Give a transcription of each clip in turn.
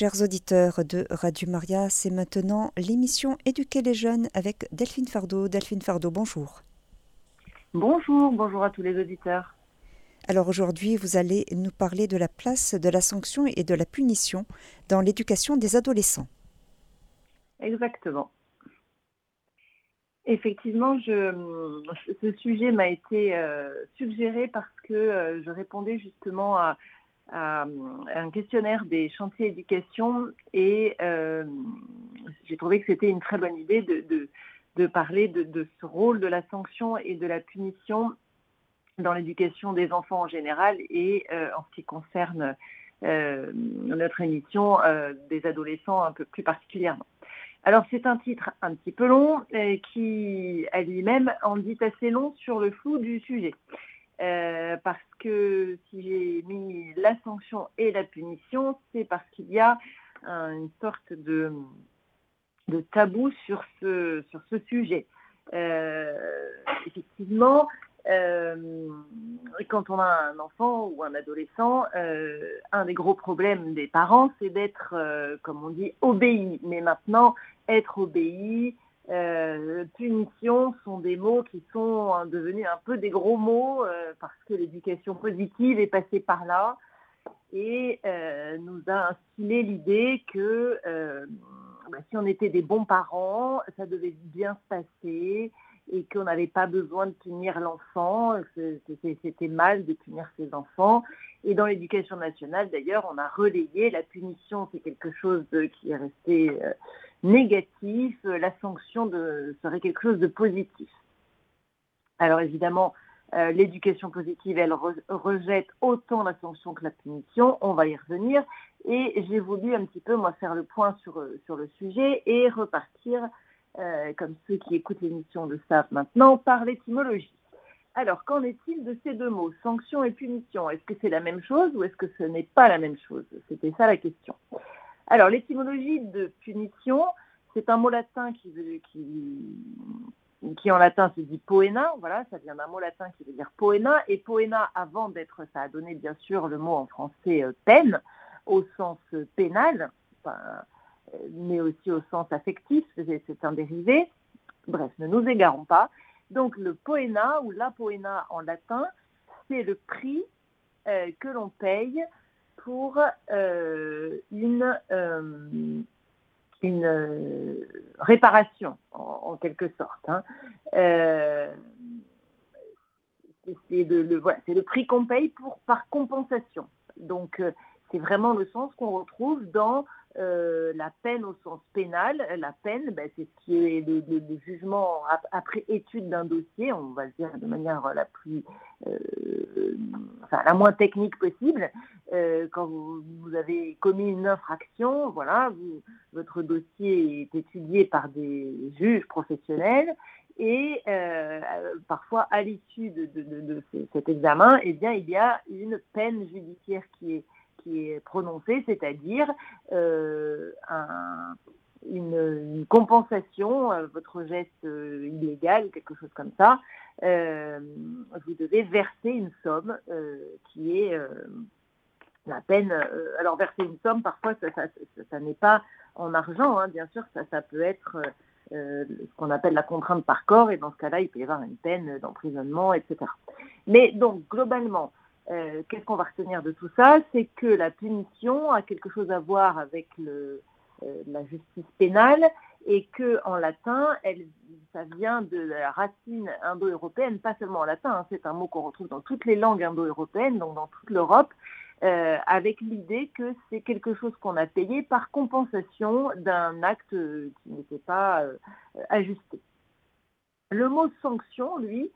Chers auditeurs de Radio Maria, c'est maintenant l'émission Éduquer les jeunes avec Delphine Fardeau. Delphine Fardeau, bonjour. Bonjour, bonjour à tous les auditeurs. Alors aujourd'hui, vous allez nous parler de la place de la sanction et de la punition dans l'éducation des adolescents. Exactement. Effectivement, je, ce sujet m'a été euh, suggéré parce que euh, je répondais justement à, un questionnaire des chantiers éducation et euh, j'ai trouvé que c'était une très bonne idée de, de, parler de, ce rôle de la sanction et de la punition dans l'éducation des enfants en général et en ce qui concerne notre émission des adolescents un peu plus particulièrement. Alors c'est un titre un petit peu long euh, qui à lui-même en dit assez long sur le flou du sujet. Euh, parce que si j'ai mis la sanction et la punition, c'est parce qu'il y a une sorte de, tabou sur ce, sujet. Euh, effectivement, euh, quand on a un enfant ou un adolescent, euh, un des gros problèmes des parents, c'est d'être, comme on dit, obéi. Mais maintenant, être obéi, punition sont des mots qui sont devenus un peu des gros mots parce que l'éducation positive est passée par là. Et nous a instillé l'idée que bah, si on était des bons parents, ça devait bien se passer, et qu'on n'avait pas besoin de punir l'enfant, c'était mal de punir ses enfants. Et dans l'éducation nationale, d'ailleurs, on a relayé la punition, c'est quelque chose qui est resté euh, négatif, la sanction de, serait quelque chose de positif. Alors évidemment, euh, l'éducation positive, elle rejette autant la sanction que la punition, on va y revenir. Et j'ai voulu un petit peu, moi, faire le point sur, euh, sur le sujet et repartir euh, comme ceux qui écoutent l'émission le savent maintenant, par l'étymologie. Alors, qu'en est-il de ces deux mots, sanction et punition? Est-ce que c'est la même chose ou est-ce que ce n'est pas la même chose? C'était ça la question. Alors, l'étymologie de punition, c'est un mot latin qui, qui, qui en latin se dit poena, voilà, ça vient d'un mot latin qui veut dire poena, et poena, avant d'être, ça a donné bien sûr le mot en français euh, peine, au sens pénal, enfin, mais aussi au sens affectif, c'est un dérivé. Bref, ne nous égarons pas. Donc le poena ou la poena en latin, c'est le prix euh, que l'on paye pour euh, une, euh, réparation, en, quelque sorte. Hein. c'est le, prix qu'on paye par compensation. Donc c'est vraiment le sens qu'on retrouve dans euh, la peine au sens pénal, la peine, ben, c'est ce qui est le, jugement après étude d'un dossier, on va le dire de manière la plus, euh, enfin la moins technique possible. Euh, quand vous, avez commis une infraction, voilà, votre dossier est étudié par des juges professionnels et parfois à l'issue de, de, cet examen, eh bien il y a une peine judiciaire qui est qui est prononcé, c'est-à-dire euh, une, compensation, euh, votre geste euh, illégal, quelque chose comme ça, vous devez verser une somme qui est la peine. alors verser une somme, parfois ça, n'est pas en argent, hein, bien sûr, ça peut être ce qu'on appelle la contrainte par corps, et dans ce cas-là, il peut y avoir une peine d'emprisonnement, etc. Mais donc, globalement, euh, qu'est-ce qu'on va retenir de tout ça? C'est que la punition a quelque chose à voir avec le, euh, la justice pénale et que en latin, elle, ça vient de la racine indo-européenne, pas seulement en latin, hein, c'est un mot qu'on retrouve dans toutes les langues indo-européennes, donc dans toute l'Europe, euh, avec l'idée que c'est quelque chose qu'on a payé par compensation d'un acte qui n'était pas ajusté. Le mot sanction, lui,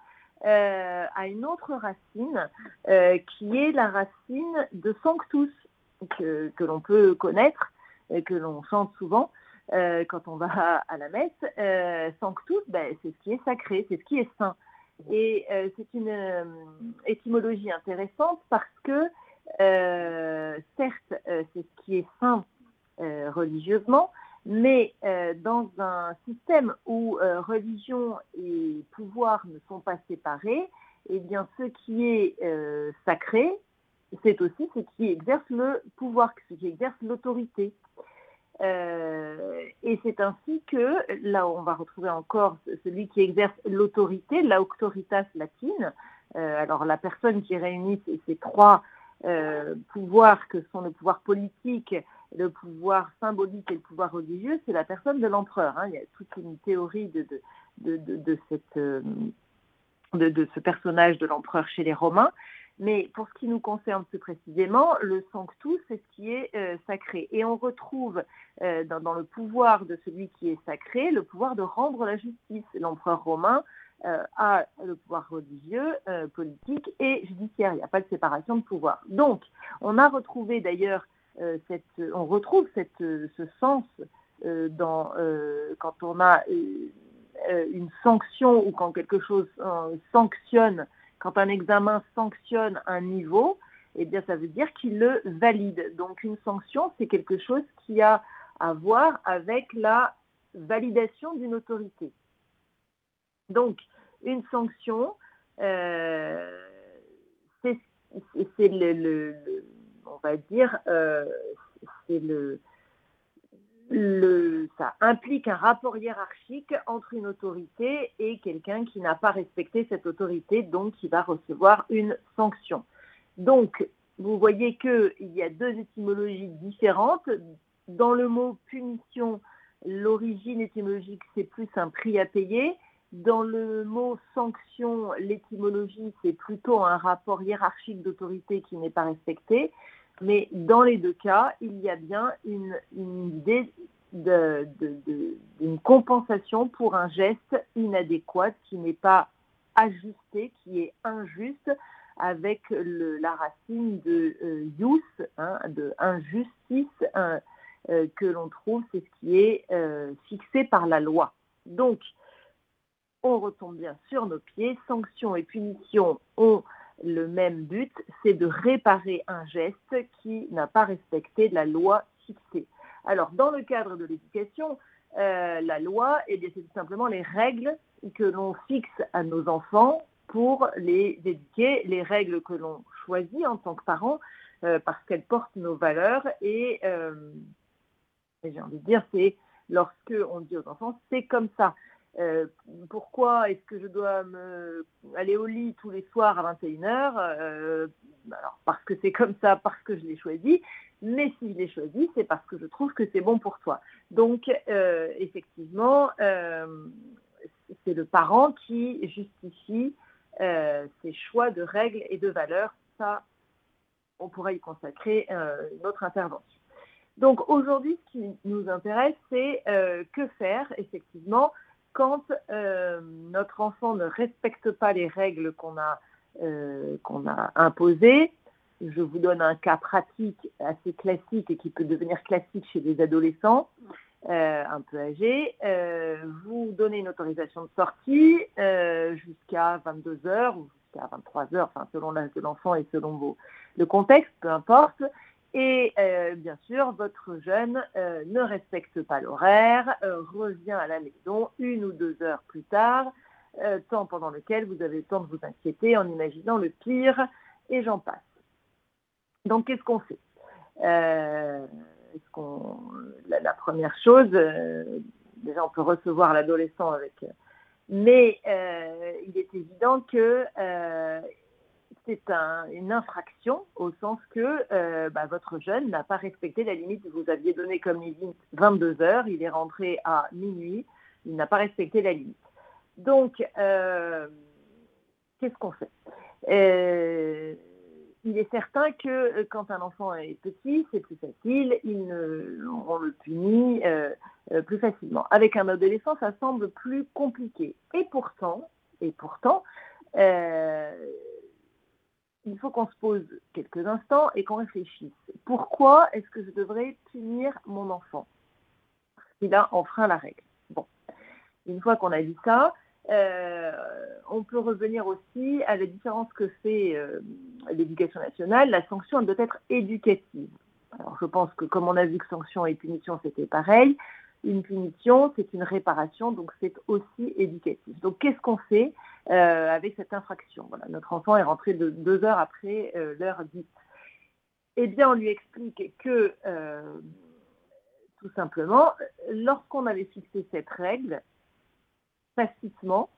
euh, a une autre racine euh, qui est la racine de sanctus, que, que l'on peut connaître et que l'on chante souvent euh, quand on va à la messe. sanctus, ben, c'est ce qui est sacré, c'est ce qui est saint. Et c'est une étymologie intéressante parce que, certes, c'est ce qui est saint religieusement, mais euh, dans un système où euh, religion et pouvoir ne sont pas séparés, eh bien, ce qui est euh, sacré, c'est aussi ce qui exerce le pouvoir, ce qui exerce l'autorité. et c'est ainsi que là, on va retrouver encore celui qui exerce l'autorité, l'autoritas latine. alors la personne qui réunit ces, trois pouvoirs que sont le pouvoir politique, le pouvoir symbolique et le pouvoir religieux, c'est la personne de l'empereur. Hein. Il y a toute une théorie de, de, de, cette, de, ce personnage de l'empereur chez les Romains. Mais pour ce qui nous concerne plus précisément, le sanctus, c'est ce qui est euh, sacré. Et on retrouve euh, dans, le pouvoir de celui qui est sacré le pouvoir de rendre la justice. L'empereur romain euh, a le pouvoir religieux, politique et judiciaire. Il n'y a pas de séparation de pouvoir. Donc, on a retrouvé d'ailleurs cette, on retrouve cette, ce sens quand on a une sanction ou quand quelque chose sanctionne quand un examen sanctionne un niveau, eh bien, ça veut dire qu'il le valide. Donc, une sanction, c'est quelque chose qui a à voir avec la validation d'une autorité. Donc, une sanction, euh, c'est le, on va dire, euh, c'est le, ça implique un rapport hiérarchique entre une autorité et quelqu'un qui n'a pas respecté cette autorité, donc qui va recevoir une sanction. Donc, vous voyez qu'il y a deux étymologies différentes. Dans le mot punition, l'origine étymologique, c'est plus un prix à payer. Dans le mot sanction, l'étymologie, c'est plutôt un rapport hiérarchique d'autorité qui n'est pas respecté. Mais dans les deux cas, il y a bien une, idée d'une compensation pour un geste inadéquat qui n'est pas ajusté, qui est injuste, avec la racine de euh, hein, de injustice, hein, euh, que l'on trouve, c'est ce qui est euh, fixé par la loi. Donc, on retombe bien sur nos pieds. Sanctions et punitions ont le même but, c'est de réparer un geste qui n'a pas respecté la loi fixée. Alors, dans le cadre de l'éducation, euh, la loi, eh c'est tout simplement les règles que l'on fixe à nos enfants pour les éduquer, les règles que l'on choisit en tant que parents, euh, parce qu'elles portent nos valeurs. Et, euh, et j'ai envie de dire, c'est lorsque on dit aux enfants, c'est comme ça. Euh, pourquoi est-ce que je dois me, aller au lit tous les soirs à 21h euh, Alors, parce que c'est comme ça, parce que je l'ai choisi. Mais si je l'ai choisi, c'est parce que je trouve que c'est bon pour toi. Donc, euh, effectivement, c'est le parent qui justifie ses choix de règles et de valeurs. Ça, on pourrait y consacrer une autre intervention. Donc, aujourd'hui, ce qui nous intéresse, c'est que faire, effectivement, quand euh, notre enfant ne respecte pas les règles qu'on a, euh, a imposées, je vous donne un cas pratique assez classique et qui peut devenir classique chez des adolescents euh, un peu âgés. vous donnez une autorisation de sortie jusqu'à 22 heures ou jusqu'à 23 heures, enfin, selon l'âge de l'enfant et selon vos, le contexte, peu importe. Et euh, bien sûr, votre jeune euh, ne respecte pas l'horaire, euh, revient à la maison une ou deux heures plus tard, temps pendant lequel vous avez le temps de vous inquiéter en imaginant le pire, et j'en passe. Donc, qu'est-ce qu'on fait? La, première chose, déjà, on peut recevoir l'adolescent avec... mais il est évident que c'est une infraction au sens que euh, bah, votre jeune n'a pas respecté la limite que vous aviez donnée comme limite 22 heures. Il est rentré à minuit. Il n'a pas respecté la limite. Donc, euh, qu'est-ce qu'on fait? Euh, Il est certain que quand un enfant est petit, c'est plus facile. on le punit plus facilement. Avec un adolescent, ça semble plus compliqué. Et pourtant, et pourtant, il faut qu'on se pose quelques instants et qu'on réfléchisse. Pourquoi est-ce que je devrais punir mon enfant? Qu'il a enfreint la règle. Bon, une fois qu'on a dit ça, euh, on peut revenir aussi à la différence que fait euh, l'éducation nationale. La sanction doit être éducative. Alors je pense que comme on a vu que sanction et punition c'était pareil, une punition, c'est une réparation, donc c'est aussi éducatif. Donc qu'est-ce qu'on fait? Euh, avec cette infraction voilà, Notre enfant est rentré de, deux heures après euh, l'heure dite. Eh bien, on lui explique que euh, tout simplement, lorsqu'on avait fixé cette règle, tacitement,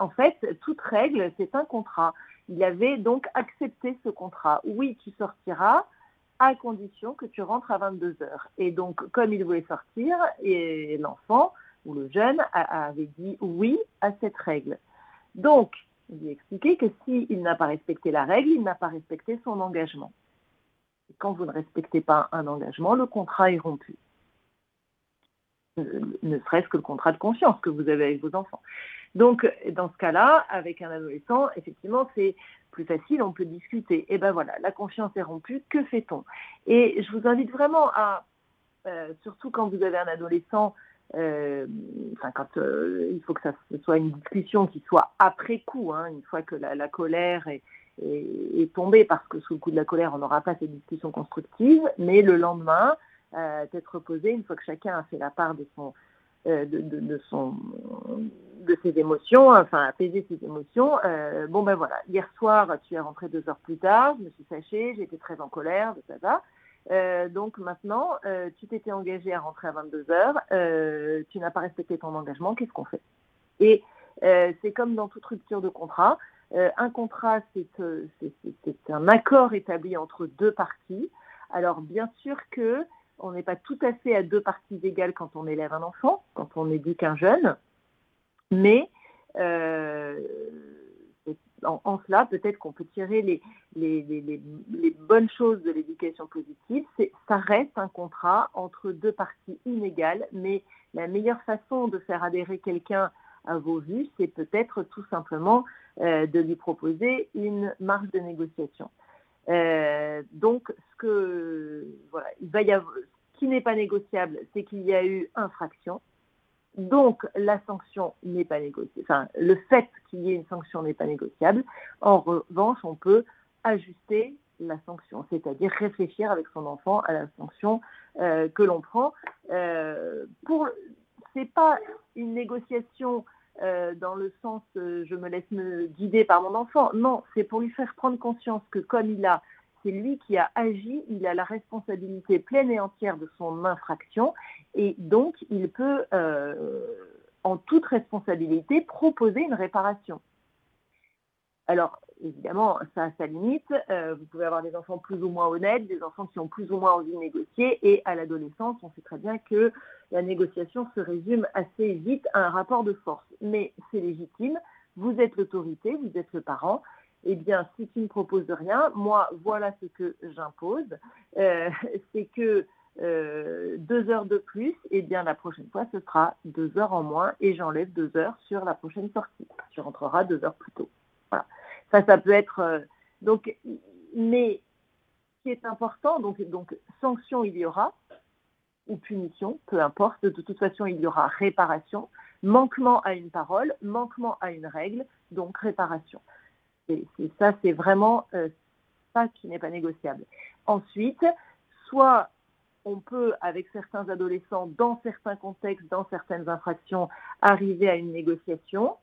en fait, toute règle, c'est un contrat. Il avait donc accepté ce contrat. Oui, tu sortiras à condition que tu rentres à 22 heures. Et donc, comme il voulait sortir, et l'enfant ou le jeune avait dit oui à cette règle. Donc, il lui a expliqué que s'il n'a pas respecté la règle, il n'a pas respecté son engagement. Quand vous ne respectez pas un engagement, le contrat est rompu. Euh, ne serait-ce que le contrat de confiance que vous avez avec vos enfants. Donc, dans ce cas-là, avec un adolescent, effectivement, c'est plus facile, on peut discuter. Et ben voilà, la confiance est rompue, que fait-on? Et je vous invite vraiment à, euh, surtout quand vous avez un adolescent, euh, enfin quand euh, il faut que ça soit une discussion qui soit après coup, hein, une fois que la, colère est, est, tombée, parce que sous le coup de la colère, on n'aura pas cette discussion constructive, mais le lendemain, être reposé, une fois que chacun a fait la part de son, de, de, son, de ses émotions, enfin apaiser ses émotions. Euh, bon ben voilà, hier soir tu es rentré deux heures plus tard, je me suis fâchée, j'étais très en colère, de ça, euh, donc maintenant, euh, tu t'étais engagé à rentrer à 22 heures, tu n'as pas respecté ton engagement, qu'est-ce qu'on fait? Et c'est comme dans toute rupture de contrat. un contrat, c'est un accord établi entre deux parties. Alors bien sûr que on n'est pas tout à fait à deux parties égales quand on élève un enfant, quand on éduque un jeune. Mais en, cela, peut-être qu'on peut tirer les, les, bonnes choses de l'éducation positive. Ça reste un contrat entre deux parties inégales, mais la meilleure façon de faire adhérer quelqu'un à vos vues, c'est peut-être tout simplement euh, de lui proposer une marge de négociation. Euh, donc, ce que voilà, il va y avoir, ce qui n'est pas négociable, c'est qu'il y a eu infraction. Donc, la sanction n'est pas négociable. Enfin, le fait qu'il y ait une sanction n'est pas négociable. En revanche, on peut ajuster la sanction, c'est-à-dire réfléchir avec son enfant à la sanction euh, que l'on prend. Euh, pour, c'est pas une négociation euh, dans le sens je me laisse me guider par mon enfant. Non, c'est pour lui faire prendre conscience que comme il a c'est lui qui a agi, il a la responsabilité pleine et entière de son infraction et donc il peut, euh, en toute responsabilité, proposer une réparation. Alors, évidemment, ça a sa limite. Euh, vous pouvez avoir des enfants plus ou moins honnêtes, des enfants qui ont plus ou moins envie de négocier. Et à l'adolescence, on sait très bien que la négociation se résume assez vite à un rapport de force. Mais c'est légitime. Vous êtes l'autorité, vous êtes le parent eh bien, si tu ne proposes rien, moi, voilà ce que j'impose, euh, c'est que euh, deux heures de plus, eh bien, la prochaine fois, ce sera deux heures en moins et j'enlève deux heures sur la prochaine sortie. Tu rentreras deux heures plus tôt. Voilà. Ça, ça peut être... Euh, donc, mais ce qui est important, donc, donc sanction, il y aura, ou punition, peu importe, de toute façon, il y aura réparation, manquement à une parole, manquement à une règle, donc réparation ça, c'est vraiment euh, ça qui n'est pas négociable. Ensuite, soit on peut, avec certains adolescents, dans certains contextes, dans certaines infractions, arriver à une négociation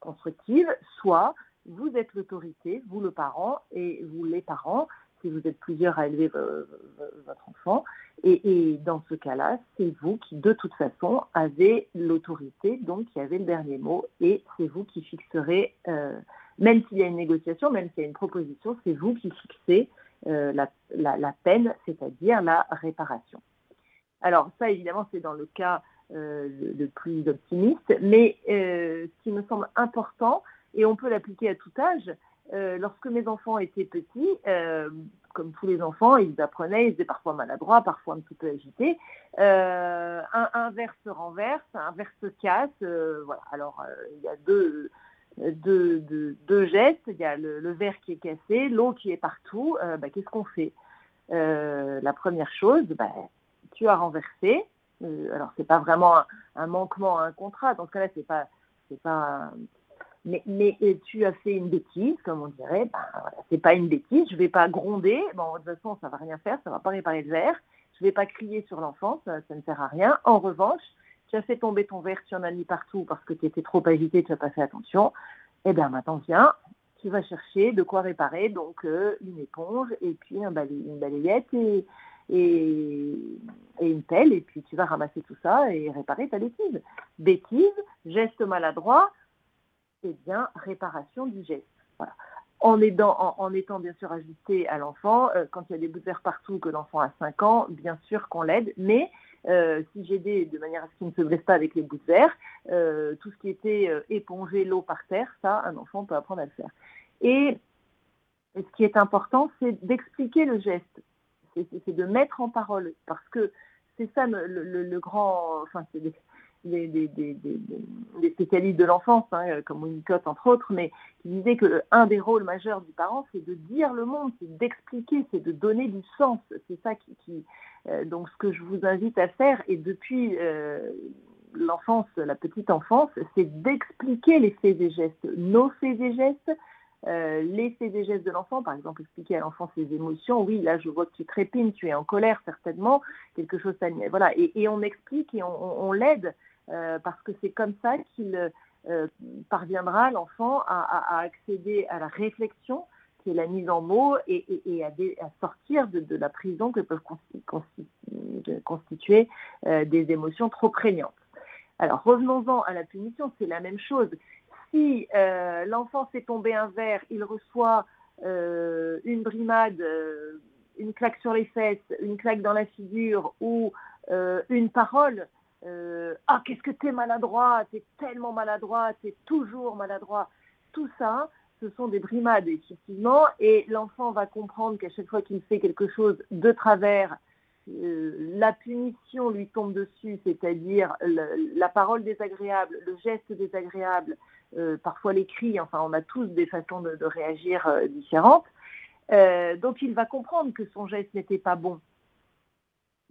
constructive, soit vous êtes l'autorité, vous le parent, et vous les parents, si vous êtes plusieurs à élever votre enfant. Et, dans ce cas-là, c'est vous qui, de toute façon, avez l'autorité, donc qui avez le dernier mot, et c'est vous qui fixerez euh, même s'il y a une négociation, même s'il y a une proposition, c'est vous qui fixez euh, la, peine, c'est-à-dire la réparation. Alors ça, évidemment, c'est dans le cas euh, le, plus optimiste, mais euh, ce qui me semble important, et on peut l'appliquer à tout âge, lorsque mes enfants étaient petits, comme tous les enfants, ils apprenaient, ils étaient parfois maladroits, parfois un petit peu agités. un, un, verre se renverse, un verre se casse. voilà. Alors, il y a deux, deux, gestes. Il y a le, verre qui est cassé, l'eau qui est partout. Euh, bah, qu'est-ce qu'on fait euh, La première chose, bah, tu as renversé. Euh, alors, c'est pas vraiment un, manquement à un contrat. Dans ce cas-là, c'est pas, pas. Mais, mais tu as fait une bêtise, comme on dirait. Bah, c'est pas une bêtise. Je vais pas gronder. Bon, de toute façon, ça va rien faire. Ça va pas réparer le verre. Je vais pas crier sur l'enfant. Ça ne sert à rien. En revanche, tu as fait tomber ton verre, tu en as mis partout parce que tu étais trop agité, tu n'as pas fait attention, eh bien maintenant viens, tu vas chercher de quoi réparer, donc euh, une éponge et puis un une balayette et, et, une pelle, et puis tu vas ramasser tout ça et réparer ta bêtise. Bêtise, geste maladroit, eh bien, réparation du geste. En, aidant, en, étant bien sûr ajusté à l'enfant, euh, quand il y a des bouts de verre partout, que l'enfant a 5 ans, bien sûr qu'on l'aide, mais euh, si j'aidais de manière à ce qu'il ne se blesse pas avec les bouts de verre, euh, tout ce qui était éponger l'eau par terre, ça, un enfant peut apprendre à le faire. Et ce qui est important, c'est d'expliquer le geste, c'est de mettre en parole, parce que c'est ça le, grand, enfin c'est des, spécialistes de l'enfance, hein, comme Winnicott entre autres, mais qui disaient que un des rôles majeurs du parent, c'est de dire le monde, c'est d'expliquer, c'est de donner du sens. C'est ça qui, euh, donc ce que je vous invite à faire, et depuis euh, l'enfance, la petite enfance, c'est d'expliquer les faits et gestes, nos faits et gestes, euh, laisser des gestes de l'enfant, par exemple expliquer à l'enfant ses émotions. Oui, là je vois que tu trépines, tu es en colère certainement, quelque chose. Voilà, et, on explique et on, l'aide euh, parce que c'est comme ça qu'il euh, parviendra l'enfant à, accéder à la réflexion, qui est la mise en mots, et, à, sortir de, la prison que peuvent constituer des émotions trop prégnantes. Alors revenons-en à la punition, c'est la même chose si euh, l'enfant fait tomber un verre, il reçoit euh, une brimade, euh, une claque sur les fesses, une claque dans la figure ou une parole, ah qu'est-ce que t'es maladroit, t'es tellement maladroit, t'es toujours maladroit, tout ça, ce sont des brimades effectivement, et l'enfant va comprendre qu'à chaque fois qu'il fait quelque chose de travers, la punition lui tombe dessus, c'est-à-dire la parole désagréable, le geste désagréable, euh, parfois les cris, enfin on a tous des façons de, réagir euh, différentes. Euh, donc il va comprendre que son geste n'était pas bon.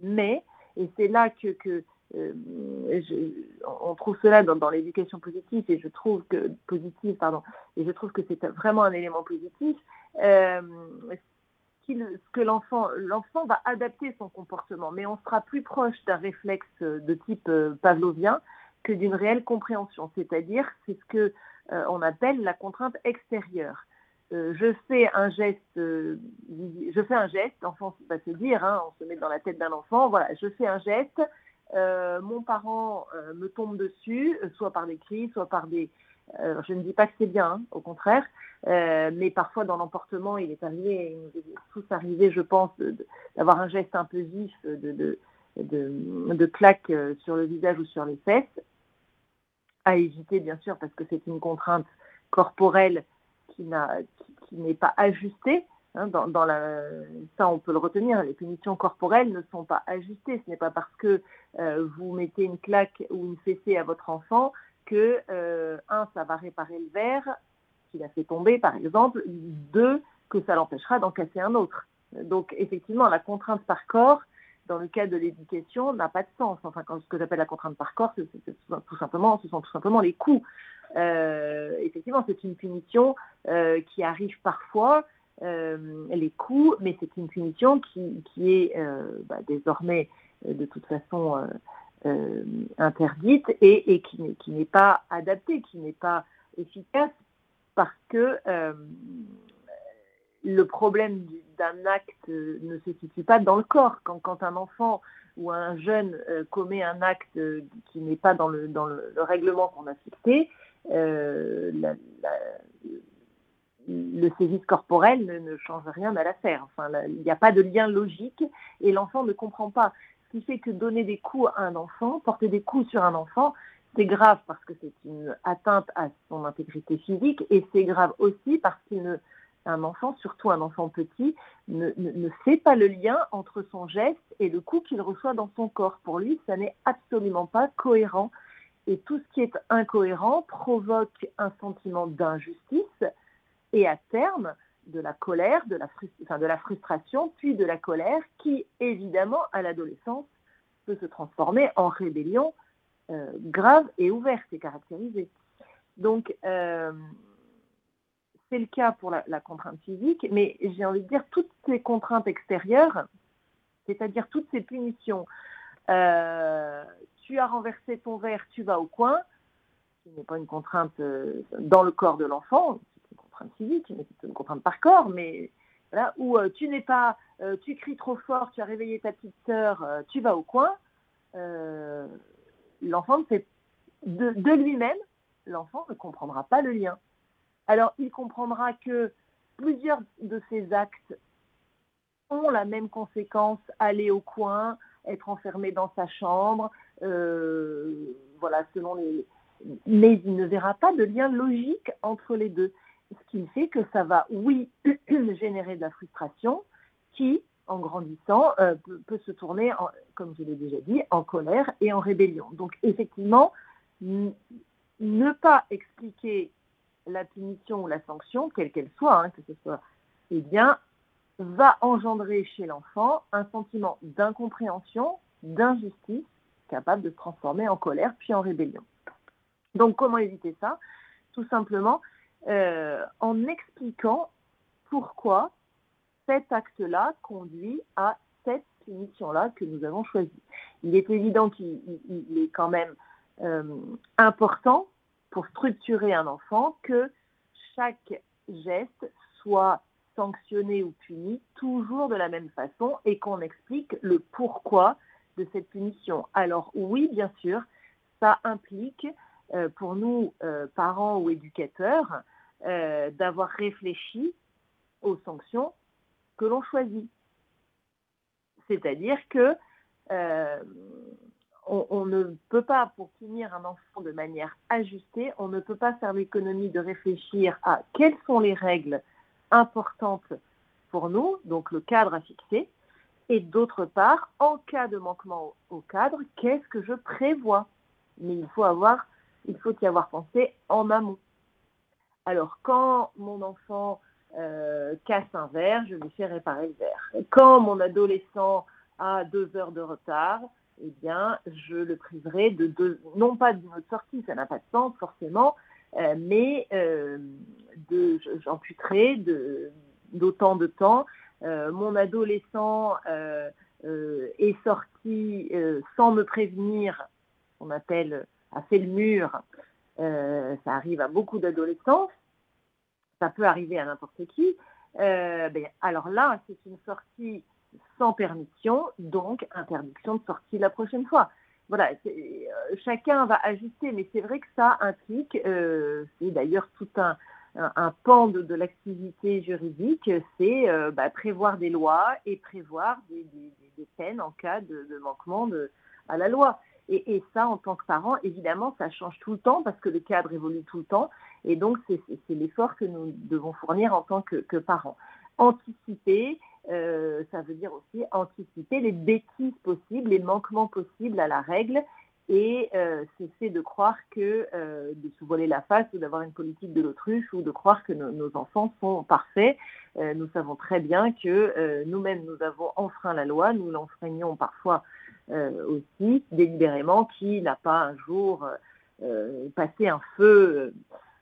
Mais, et c'est là que, on trouve cela dans, l'éducation positive et je trouve que positive pardon et je trouve que c'est vraiment un élément positif que l'enfant l'enfant va adapter son comportement mais on sera plus proche d'un réflexe de type pavlovien que d'une réelle compréhension. C'est-à-dire, c'est ce que euh, on appelle la contrainte extérieure. Euh, je fais un geste, euh, je fais un geste, l'enfant va se dire, hein, on se met dans la tête d'un enfant, voilà, je fais un geste, mon parent me tombe dessus, soit par des cris, soit par des, je ne dis pas que c'est bien, hein, au contraire, mais parfois dans l'emportement, il est arrivé, il nous est tous arrivé, je pense, d'avoir un geste un peu vif, de, de claque sur le visage ou sur les fesses à éviter, bien sûr, parce que c'est une contrainte corporelle qui n'est pas ajustée. Hein, dans, ça, on peut le retenir. Les punitions corporelles ne sont pas ajustées. Ce n'est pas parce que euh, vous mettez une claque ou une fessée à votre enfant que, euh, un, ça va réparer le verre qu'il a fait tomber, par exemple. Deux, que ça l'empêchera d'en casser un autre. Donc, effectivement, la contrainte par corps dans le cas de l'éducation, n'a pas de sens. Enfin, ce que j'appelle la contrainte par corps, tout simplement, ce sont tout simplement les coups. Euh, effectivement, c'est une punition qui arrive parfois, les coups, mais c'est une punition qui, est bah, désormais de toute façon interdite et, et qui, n'est pas adaptée, qui n'est pas efficace parce que le problème d'un acte ne se situe pas dans le corps. Quand, un enfant ou un jeune euh, commet un acte qui n'est pas dans le, dans le, règlement qu'on a fixé, euh, le sévice corporel ne, change rien à l'affaire. Enfin, il n'y a pas de lien logique et l'enfant ne comprend pas. Ce qui fait que donner des coups à un enfant, porter des coups sur un enfant, c'est grave parce que c'est une atteinte à son intégrité physique et c'est grave aussi parce qu'il ne un enfant, surtout un enfant petit, ne, ne, fait pas le lien entre son geste et le coup qu'il reçoit dans son corps. Pour lui, ça n'est absolument pas cohérent. Et tout ce qui est incohérent provoque un sentiment d'injustice et à terme de la colère, de la, de la frustration, puis de la colère qui, évidemment, à l'adolescence, peut se transformer en rébellion euh, grave et ouverte et caractérisée. Donc, euh, c'est le cas pour la, contrainte physique, mais j'ai envie de dire toutes ces contraintes extérieures, c'est-à-dire toutes ces punitions. Euh, tu as renversé ton verre, tu vas au coin, ce n'est pas une contrainte dans le corps de l'enfant, physique, mais c'est une contrainte par corps, mais voilà, ou tu n'es pas, tu cries trop fort, tu as réveillé ta petite sœur, tu vas au coin. l'enfant fait de, de lui-même, l'enfant ne comprendra pas le lien. Alors il comprendra que plusieurs de ces actes ont la même conséquence, aller au coin, être enfermé dans sa chambre, euh, voilà, selon les. Mais il ne verra pas de lien logique entre les deux. Ce qui fait que ça va, oui, générer de la frustration qui, en grandissant, euh, peut, se tourner, comme je l'ai déjà dit, en colère et en rébellion. Donc, effectivement, ne pas expliquer la punition ou la sanction, quelle qu'elle soit, hein, que ce soit, eh bien, va engendrer chez l'enfant un sentiment d'incompréhension, d'injustice, capable de se transformer en colère puis en rébellion. Donc comment éviter ça? Tout simplement euh, en expliquant pourquoi cet acte-là conduit à cette punition-là que nous avons choisie. Il est évident qu'il est quand même euh, important pour structurer un enfant que chaque geste soit sanctionné ou puni toujours de la même façon et qu'on explique le pourquoi de cette punition. Alors oui, bien sûr, ça implique euh, pour nous, parents ou éducateurs, euh, d'avoir réfléchi aux sanctions que l'on choisit. C'est-à-dire que on, ne peut pas, pour punir un enfant de manière ajustée, on ne peut pas faire l'économie de réfléchir à quelles sont les règles importantes pour nous, donc le cadre à fixer, et d'autre part, en cas de manquement au, cadre, qu'est-ce que je prévois? Mais il faut avoir, il faut y avoir pensé en amont. Alors, quand mon enfant euh, casse un verre, je lui fais réparer le verre. Quand mon adolescent a deux heures de retard, eh bien, je le priverai de deux, non pas d'une autre sortie, ça n'a pas de sens forcément, euh, mais euh, j'amputerai d'autant de temps. Euh, mon adolescent est sorti sans me prévenir, on appelle a fait le mur. Ça arrive à beaucoup d'adolescents. Ça peut arriver à n'importe qui. Ben, alors là, c'est une sortie sans permission, donc interdiction de sortie la prochaine fois. Voilà, euh, chacun va ajuster, mais c'est vrai que ça implique, euh, c'est d'ailleurs tout un, un, pan de, l'activité juridique, c'est euh, bah, prévoir des lois et prévoir des, peines en cas de, manquement de, à la loi. Et, ça, en tant que parent, évidemment, ça change tout le temps parce que le cadre évolue tout le temps. Et donc, c'est l'effort que nous devons fournir en tant que, parents. Anticiper, euh, ça veut dire aussi anticiper les bêtises possibles, les manquements possibles à la règle et euh, cesser de croire que euh, de se voiler la face ou d'avoir une politique de l'autruche ou de croire que nos enfants sont parfaits. nous savons très bien que nous-mêmes, nous avons enfreint la loi, nous l'enfreignons parfois aussi délibérément, qui n'a pas un jour passé un feu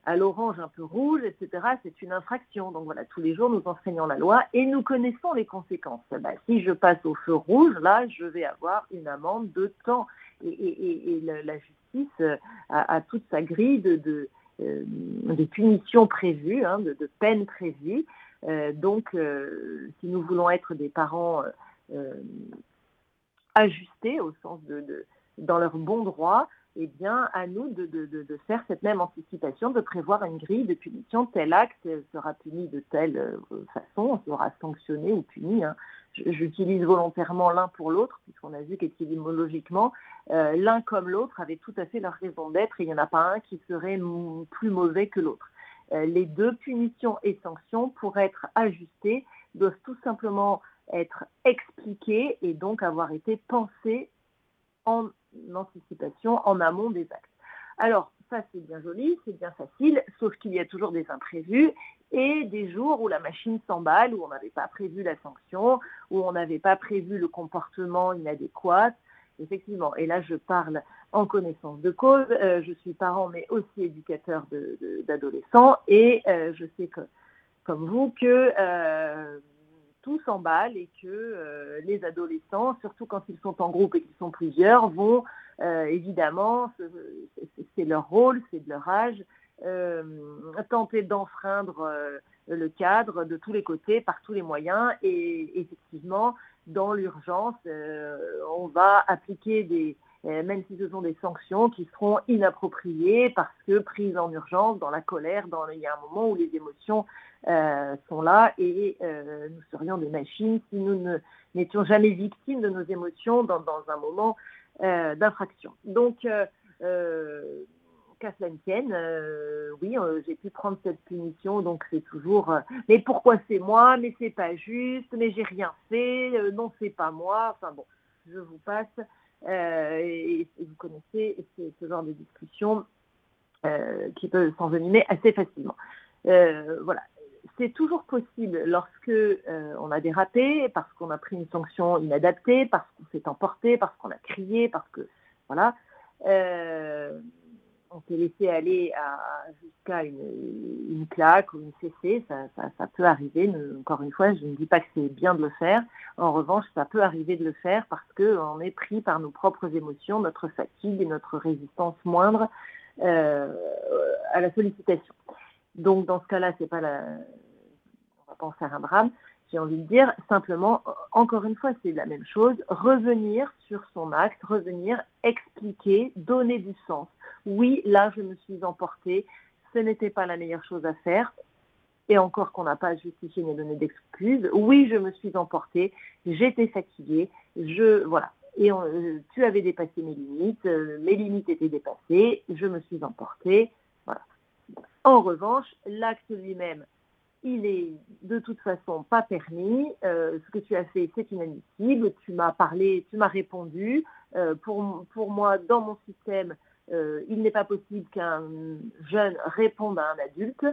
à l'orange un peu rouge, etc., c'est une infraction. Donc voilà, tous les jours, nous enseignons la loi et nous connaissons les conséquences. Bah, si je passe au feu rouge, là, je vais avoir une amende de temps. Et, la, justice euh, a, toute sa grille de, euh, punitions prévues, hein, de, peines prévues. Euh, donc, si nous voulons être des parents ajustés au sens de, dans leur bon droit, eh bien, à nous de, faire cette même anticipation, de prévoir une grille de punition. Tel acte sera puni de telle euh, façon, sera sanctionné ou puni. Hein. J'utilise volontairement l'un pour l'autre, puisqu'on a vu qu'étymologiquement, euh, l'un comme l'autre avait tout à fait leur raison d'être et il n'y en a pas un qui serait plus mauvais que l'autre. Euh, les deux punitions et sanctions, pour être ajustées, doivent tout simplement être expliquées et donc avoir été pensées en anticipation en amont des actes. Alors, ça c'est bien joli, c'est bien facile, sauf qu'il y a toujours des imprévus et des jours où la machine s'emballe, où on n'avait pas prévu la sanction, où on n'avait pas prévu le comportement inadéquat. Effectivement, et là je parle en connaissance de cause, euh, je suis parent mais aussi éducateur d'adolescents et euh, je sais que, comme vous que euh, tout s'emballe et que euh, les adolescents, surtout quand ils sont en groupe et qu'ils sont plusieurs, vont euh, évidemment, c'est leur rôle, c'est de leur âge, tenter d'enfreindre le cadre de tous les côtés, par tous les moyens. Et effectivement, dans l'urgence, on va appliquer des, même si ce sont des sanctions qui seront inappropriées parce que prises en urgence, dans la colère, dans il y a un moment où les émotions euh, sont là et euh, nous serions des machines si nous n'étions jamais victimes de nos émotions dans, un moment euh, d'infraction. Donc, qu'à cela ne tienne, oui, j'ai pu prendre cette punition, donc c'est toujours mais pourquoi c'est moi, mais c'est pas juste, mais j'ai rien fait, non c'est pas moi, enfin bon, je vous passe. Et, vous connaissez ce genre de discussion qui peut s'envenimer assez facilement. Voilà, c'est toujours possible lorsque on a dérapé, parce qu'on a pris une sanction inadaptée, parce qu'on s'est emporté, parce qu'on a crié, parce que voilà on s'est laissé aller jusqu'à une, claque ou une CC, ça, peut arriver. encore une fois, je ne dis pas que c'est bien de le faire. En revanche, ça peut arriver de le faire parce qu'on est pris par nos propres émotions, notre fatigue et notre résistance moindre euh, à la sollicitation. Donc, dans ce cas-là, c'est pas la... on en faire un drame j'ai envie de dire, simplement, encore une fois, c'est la même chose, revenir sur son acte, revenir, expliquer, donner du sens. Oui, là, je me suis emportée, ce n'était pas la meilleure chose à faire, et encore qu'on n'a pas justifié ni donné d'excuses. Oui, je me suis emportée, j'étais fatiguée, je, voilà. Et euh, tu avais dépassé mes limites, euh, mes limites étaient dépassées, je me suis emportée, voilà. En revanche, l'acte lui-même, il est de toute façon pas permis. Euh, ce que tu as fait, c'est inadmissible. Tu m'as parlé, tu m'as répondu. Euh, pour, pour, moi, dans mon système, euh, il n'est pas possible qu'un jeune réponde à un adulte.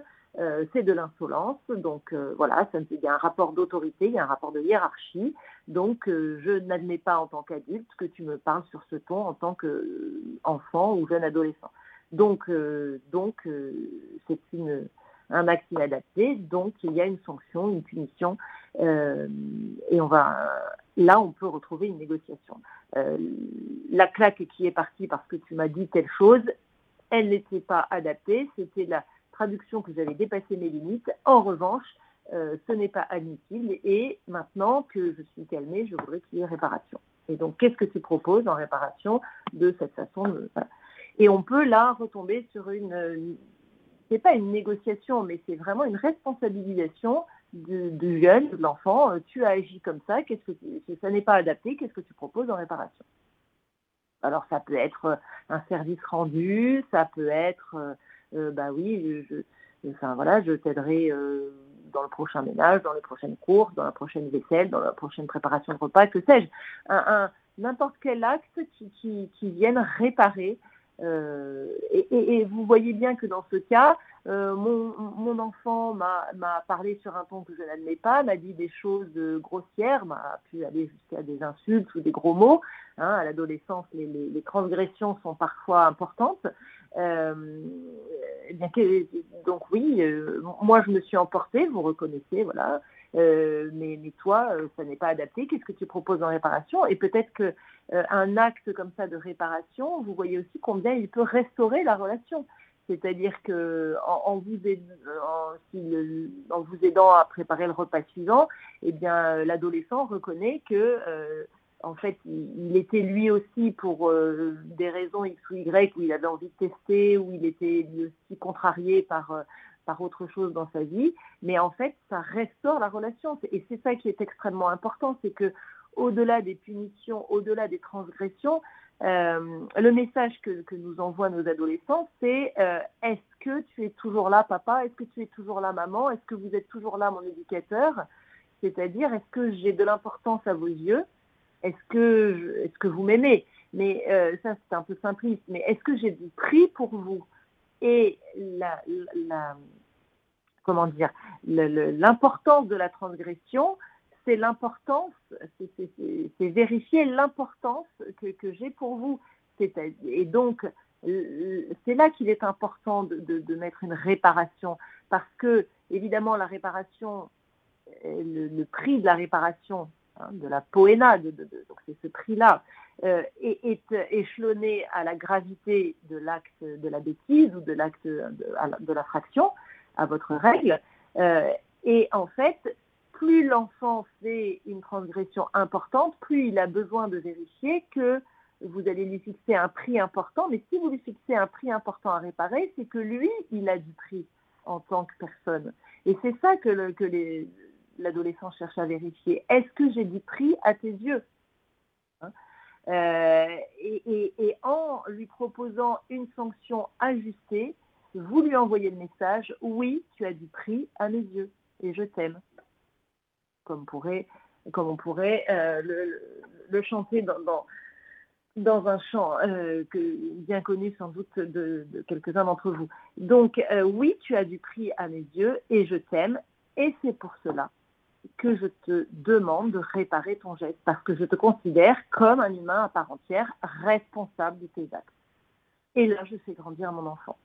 c'est de l'insolence. Donc voilà, ça, il y a un rapport d'autorité, il y a un rapport de hiérarchie. Donc je n'admets pas en tant qu'adulte que tu me parles sur ce ton en tant qu'enfant ou jeune adolescent. Donc, donc c'est une un acte inadapté, donc il y a une sanction, une punition, euh, et on va là on peut retrouver une négociation. Euh, la claque qui est partie parce que tu m'as dit telle chose, elle n'était pas adaptée, c'était la traduction que j'avais dépassé mes limites. En revanche, euh, ce n'est pas admissible et maintenant que je suis calmée, je voudrais qu'il y ait réparation. Et donc, qu'est-ce que tu proposes en réparation de cette façon de... Et on peut là retomber sur une, c'est pas une négociation, mais c'est vraiment une responsabilisation du, jeune, de l'enfant. Euh, tu as agi comme ça, qu'est-ce que ça n'est pas adapté, qu'est-ce que tu proposes en réparation? Alors ça peut être euh, un service rendu, ça peut être, euh, bah oui, je, voilà, je t'aiderai dans le prochain ménage, dans les prochaines courses, dans la prochaine vaisselle, dans la prochaine préparation de repas, que sais-je, un, n'importe quel acte qui vienne réparer euh, et, vous voyez bien que dans ce cas, euh, mon, enfant m'a parlé sur un ton que je n'admets pas, m'a dit des choses grossières, m'a pu aller jusqu'à des insultes ou des gros mots. Hein. à l'adolescence, les, transgressions sont parfois importantes. Euh, eh donc oui, moi je me suis emportée, vous reconnaissez, voilà. Euh, mais, toi, euh, ça n'est pas adapté. Qu'est-ce que tu proposes en réparation? Et peut-être que euh, un acte comme ça de réparation, vous voyez aussi combien il peut restaurer la relation. C'est-à-dire que en, vous aidant, à préparer le repas suivant, eh bien l'adolescent reconnaît que en fait, il, était lui aussi pour des raisons X ou Y où il avait envie de tester, où il était lui aussi contrarié par par autre chose dans sa vie, mais en fait, ça restaure la relation. Et c'est ça qui est extrêmement important, c'est que au-delà des punitions, au-delà des transgressions, euh, le message que, nous envoient nos adolescents, c'est euh, est-ce que tu es toujours là, papa? Est-ce que tu es toujours là, maman? Est-ce que vous êtes toujours là, mon éducateur? C'est-à-dire, est-ce que j'ai de l'importance à vos yeux? Est-ce que, vous m'aimez? Mais euh, ça, c'est un peu simpliste. Mais est-ce que j'ai du prix pour vous? Et comment dire, l'importance de la transgression, c'est l'importance, c'est vérifier l'importance que, j'ai pour vous. Et donc, c'est là qu'il est important de, mettre une réparation, parce que, évidemment, la réparation, le, prix de la réparation hein, de la poéna, donc c'est ce prix-là, euh, est, échelonné à la gravité de l'acte de la bêtise ou de l'acte de, de, la fraction, à votre règle. Euh, et en fait, plus l'enfant fait une transgression importante, plus il a besoin de vérifier que vous allez lui fixer un prix important, mais si vous lui fixez un prix important à réparer, c'est que lui, il a du prix en tant que personne. Et c'est ça que, l'adolescent cherche à vérifier. Est-ce que j'ai du prix à tes yeux hein? Euh, et, en lui proposant une sanction ajustée, vous lui envoyez le message, oui, tu as du prix à mes yeux et je t'aime. Comme, comme on pourrait euh, le, chanter dans dans un chant euh, bien connu sans doute de, quelques-uns d'entre vous. Donc euh, oui, tu as du prix à mes yeux et je t'aime et c'est pour cela que je te demande de réparer ton geste parce que je te considère comme un humain à part entière responsable de tes actes. Et là, je fais grandir mon enfant.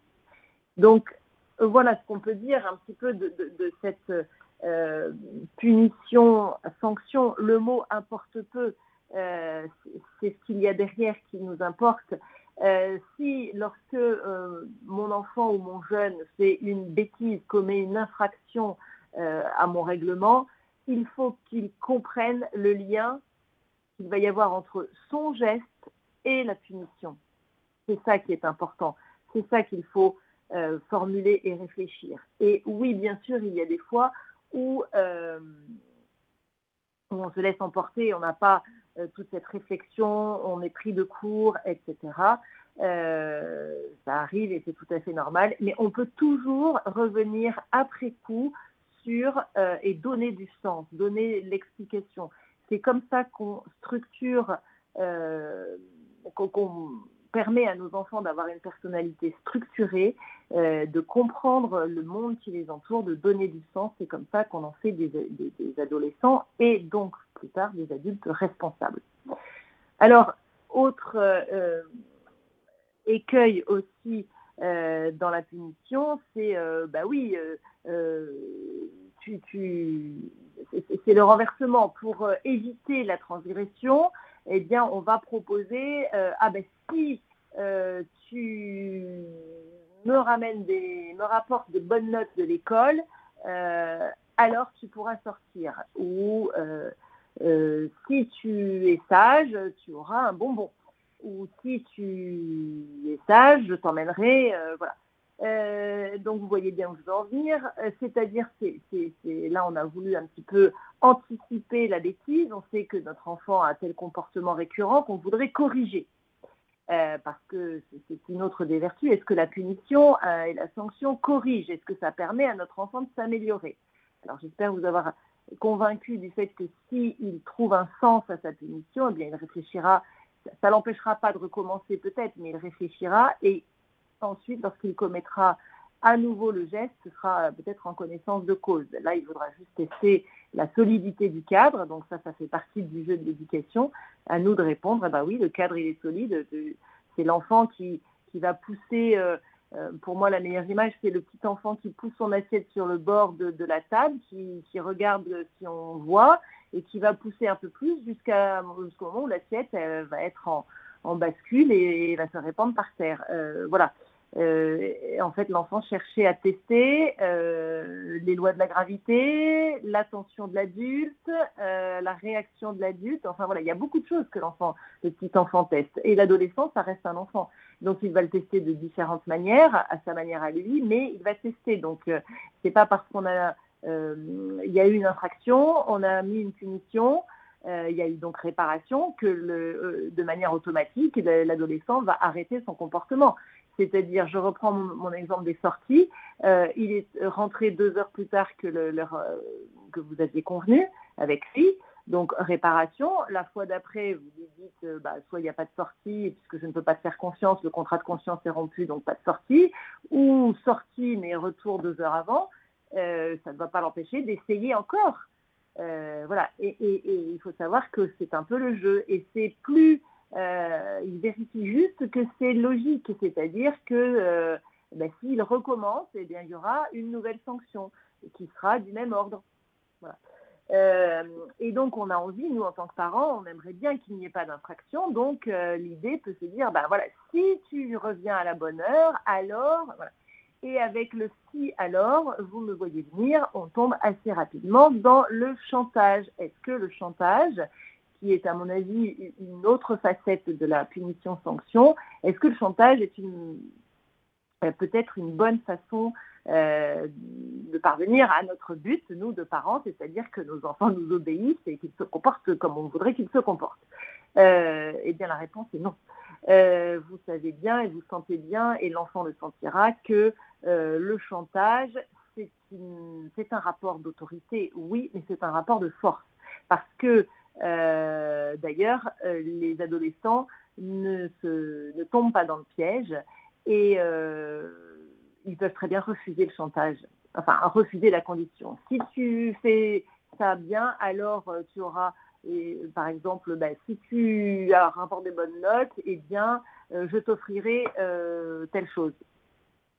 Donc voilà ce qu'on peut dire un petit peu de, cette euh, punition, sanction. Le mot importe peu euh, c'est ce qu'il y a derrière qui nous importe. Euh, si lorsque mon enfant ou mon jeune fait une bêtise, commet une infraction à mon règlement, il faut qu'il comprenne le lien qu'il va y avoir entre son geste et la punition. C'est ça qui est important. C'est ça qu'il faut formuler et réfléchir. Et oui, bien sûr, il y a des fois où on se laisse emporter, on n'a pas euh, toute cette réflexion, on est pris de court, etc. Euh, ça arrive et c'est tout à fait normal, mais on peut toujours revenir après coup sur euh, et donner du sens, donner l'explication. C'est comme ça qu'on structure, qu'on permet à nos enfants d'avoir une personnalité structurée, de comprendre le monde qui les entoure, de donner du sens. C'est comme ça qu'on en fait des, adolescents et donc plus tard des adultes responsables. Alors, autre euh, écueil aussi euh, dans la punition, c'est, euh, bah oui, tu, c'est le renversement. Pour éviter la transgression, eh bien, on va proposer, ah ben si tu me ramènes des, me rapportes de bonnes notes de l'école, alors tu pourras sortir. Ou euh, si tu es sage, tu auras un bonbon. Ou si tu es sage, je t'emmènerai. Euh, voilà. Euh, donc vous voyez bien où je veux en venir. C'est-à-dire, c'est, là on a voulu un petit peu anticiper la bêtise. On sait que notre enfant a tel comportement récurrent qu'on voudrait corriger. parce que c'est une autre des vertus. Est-ce que la punition et la sanction corrigent? Est-ce que ça permet à notre enfant de s'améliorer? Alors j'espère vous avoir convaincu du fait que s'il trouve un sens à sa punition, eh bien, il réfléchira. Ça ne l'empêchera pas de recommencer peut-être, mais il réfléchira et ensuite, lorsqu'il commettra à nouveau le geste, ce sera peut-être en connaissance de cause. Là, il faudra juste tester la solidité du cadre. Donc ça, ça fait partie du jeu de l'éducation. À nous de répondre, eh ben oui, le cadre, il est solide. C'est l'enfant qui, qui va pousser euh, euh, pour moi, la meilleure image, c'est le petit enfant qui pousse son assiette sur le bord de, la table, qui, regarde si on voit et qui va pousser un peu plus jusqu'à, jusqu'au moment où l'assiette va être en, bascule et, va se répandre par terre. Euh, voilà. Euh, en fait, l'enfant cherchait à tester euh, les lois de la gravité, l'attention de l'adulte, euh, la réaction de l'adulte. Enfin voilà, il y a beaucoup de choses que l'enfant, le petit enfant teste. Et l'adolescent, ça reste un enfant. Donc il va le tester de différentes manières, à sa manière à lui, mais il va tester. Donc c'est pas parce qu'on a, il y a eu une infraction, on a mis une punition. il y a eu donc réparation que de manière automatique, l'adolescent va arrêter son comportement. C'est-à-dire, je reprends mon, exemple des sorties. Euh, il est rentré deux heures plus tard que, euh, que vous aviez convenu avec lui. Donc, réparation. La fois d'après, vous lui dites, euh, bah, soit il n'y a pas de sortie, puisque je ne peux pas te faire confiance, le contrat de confiance est rompu, donc pas de sortie. Ou sortie, mais retour deux heures avant. ça ne va pas l'empêcher d'essayer encore. voilà. et, il faut savoir que c'est un peu le jeu. Et c'est plus euh, il vérifie juste que c'est logique, c'est-à-dire que euh, ben, s'il recommence, eh bien, il y aura une nouvelle sanction qui sera du même ordre. Euh, et donc, on a envie, nous, en tant que parents, on aimerait bien qu'il n'y ait pas d'infraction. Donc, euh, l'idée peut se dire, ben voilà, si tu reviens à la bonne heure, alors. Et avec le si alors, vous me voyez venir, on tombe assez rapidement dans le chantage. Est-ce que le chantage, qui est à mon avis une autre facette de la punition-sanction, est-ce que le chantage est euh, peut-être une bonne façon euh, de parvenir à notre but, nous, de parents, c'est-à-dire que nos enfants nous obéissent et qu'ils se comportent comme on voudrait qu'ils se comportent? Euh, Eh bien, la réponse est non. Vous savez bien et vous sentez bien, et l'enfant le sentira, que le chantage, c'est un rapport d'autorité, oui, mais c'est un rapport de force. Parce que, d'ailleurs, les adolescents ne, tombent pas dans le piège et ils peuvent très bien refuser le chantage, enfin refuser la condition. Si tu fais ça bien, alors euh, tu auras, par exemple, ben, si tu as un rapport de bonnes notes, eh bien, euh, je t'offrirai euh, telle chose.